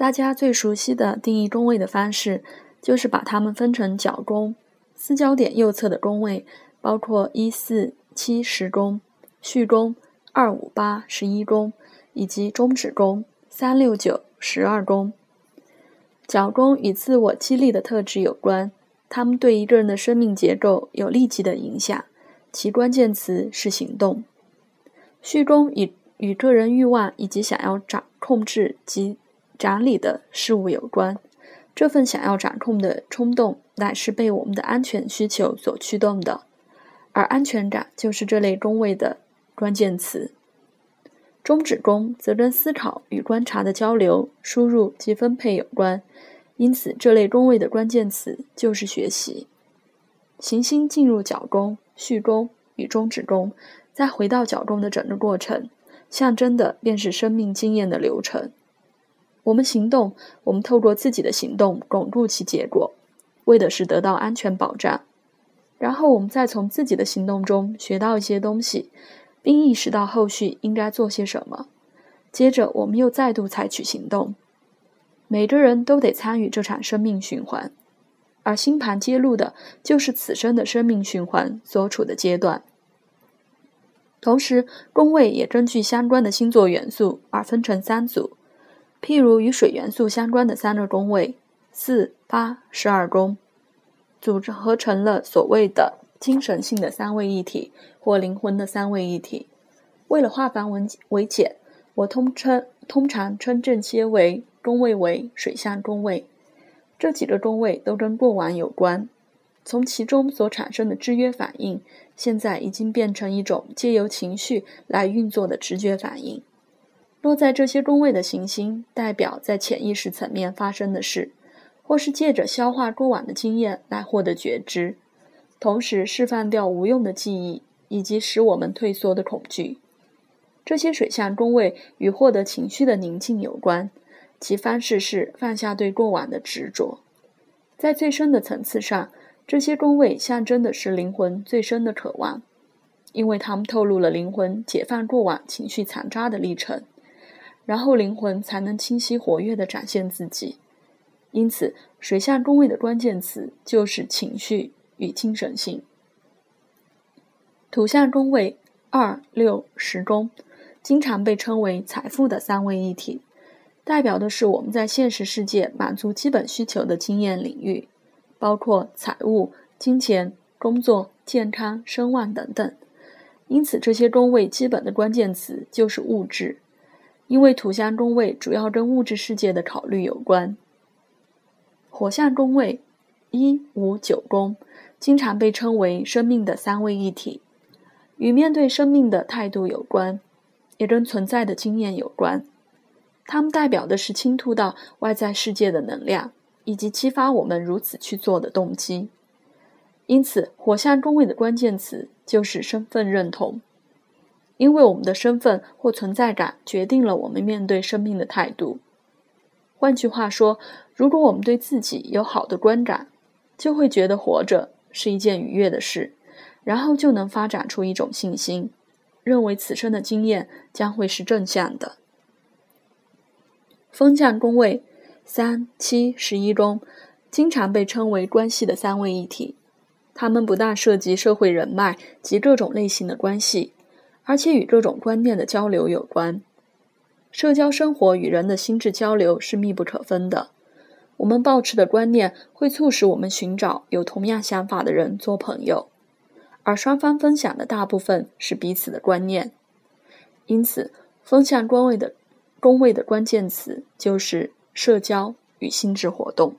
大家最熟悉的定义中位的方式，就是把它们分成角宫，四焦点右侧的宫位包括一四七十宫、序宫、二五八十一宫，以及中指宫三六九十二宫。角宫与自我激励的特质有关，它们对一个人的生命结构有立即的影响，其关键词是行动。序中与与个人欲望以及想要掌控制及掌理的事物有关，这份想要掌控的冲动乃是被我们的安全需求所驱动的，而安全感就是这类中位的关键词。中指中则跟思考与观察的交流、输入及分配有关，因此这类中位的关键词就是学习。行星进入角宫、序宫与中指宫，再回到角宫的整个过程，象征的便是生命经验的流程。我们行动，我们透过自己的行动巩固其结果，为的是得到安全保障。然后我们再从自己的行动中学到一些东西，并意识到后续应该做些什么。接着我们又再度采取行动。每个人都得参与这场生命循环，而星盘揭露的就是此生的生命循环所处的阶段。同时，宫位也根据相关的星座元素而分成三组。譬如与水元素相关的三个宫位，四、八、十二宫，组合成了所谓的精神性的三位一体或灵魂的三位一体。为了化繁为为简，我通称通常称这些为宫位为水象宫位。这几个宫位都跟过往有关，从其中所产生的制约反应，现在已经变成一种借由情绪来运作的直觉反应。落在这些宫位的行星，代表在潜意识层面发生的事，或是借着消化过往的经验来获得觉知，同时释放掉无用的记忆以及使我们退缩的恐惧。这些水象宫位与获得情绪的宁静有关，其方式是放下对过往的执着。在最深的层次上，这些宫位象征的是灵魂最深的渴望，因为它们透露了灵魂解放过往情绪残渣的历程。然后灵魂才能清晰活跃地展现自己，因此水象宫位的关键词就是情绪与精神性。土象宫位二六十宫，经常被称为财富的三位一体，代表的是我们在现实世界满足基本需求的经验领域，包括财务、金钱、工作、健康、声望等等。因此，这些宫位基本的关键词就是物质。因为土象宫位主要跟物质世界的考虑有关。火象宫位一五九宫经常被称为生命的三位一体，与面对生命的态度有关，也跟存在的经验有关。它们代表的是倾吐到外在世界的能量，以及激发我们如此去做的动机。因此，火象宫位的关键词就是身份认同。因为我们的身份或存在感决定了我们面对生命的态度。换句话说，如果我们对自己有好的观感，就会觉得活着是一件愉悦的事，然后就能发展出一种信心，认为此生的经验将会是正向的。风象宫位三七十一宫经常被称为关系的三位一体，它们不但涉及社会人脉及各种类型的关系。而且与各种观念的交流有关，社交生活与人的心智交流是密不可分的。我们抱持的观念会促使我们寻找有同样想法的人做朋友，而双方分享的大部分是彼此的观念。因此，风向宫位的宫位的关键词就是社交与心智活动。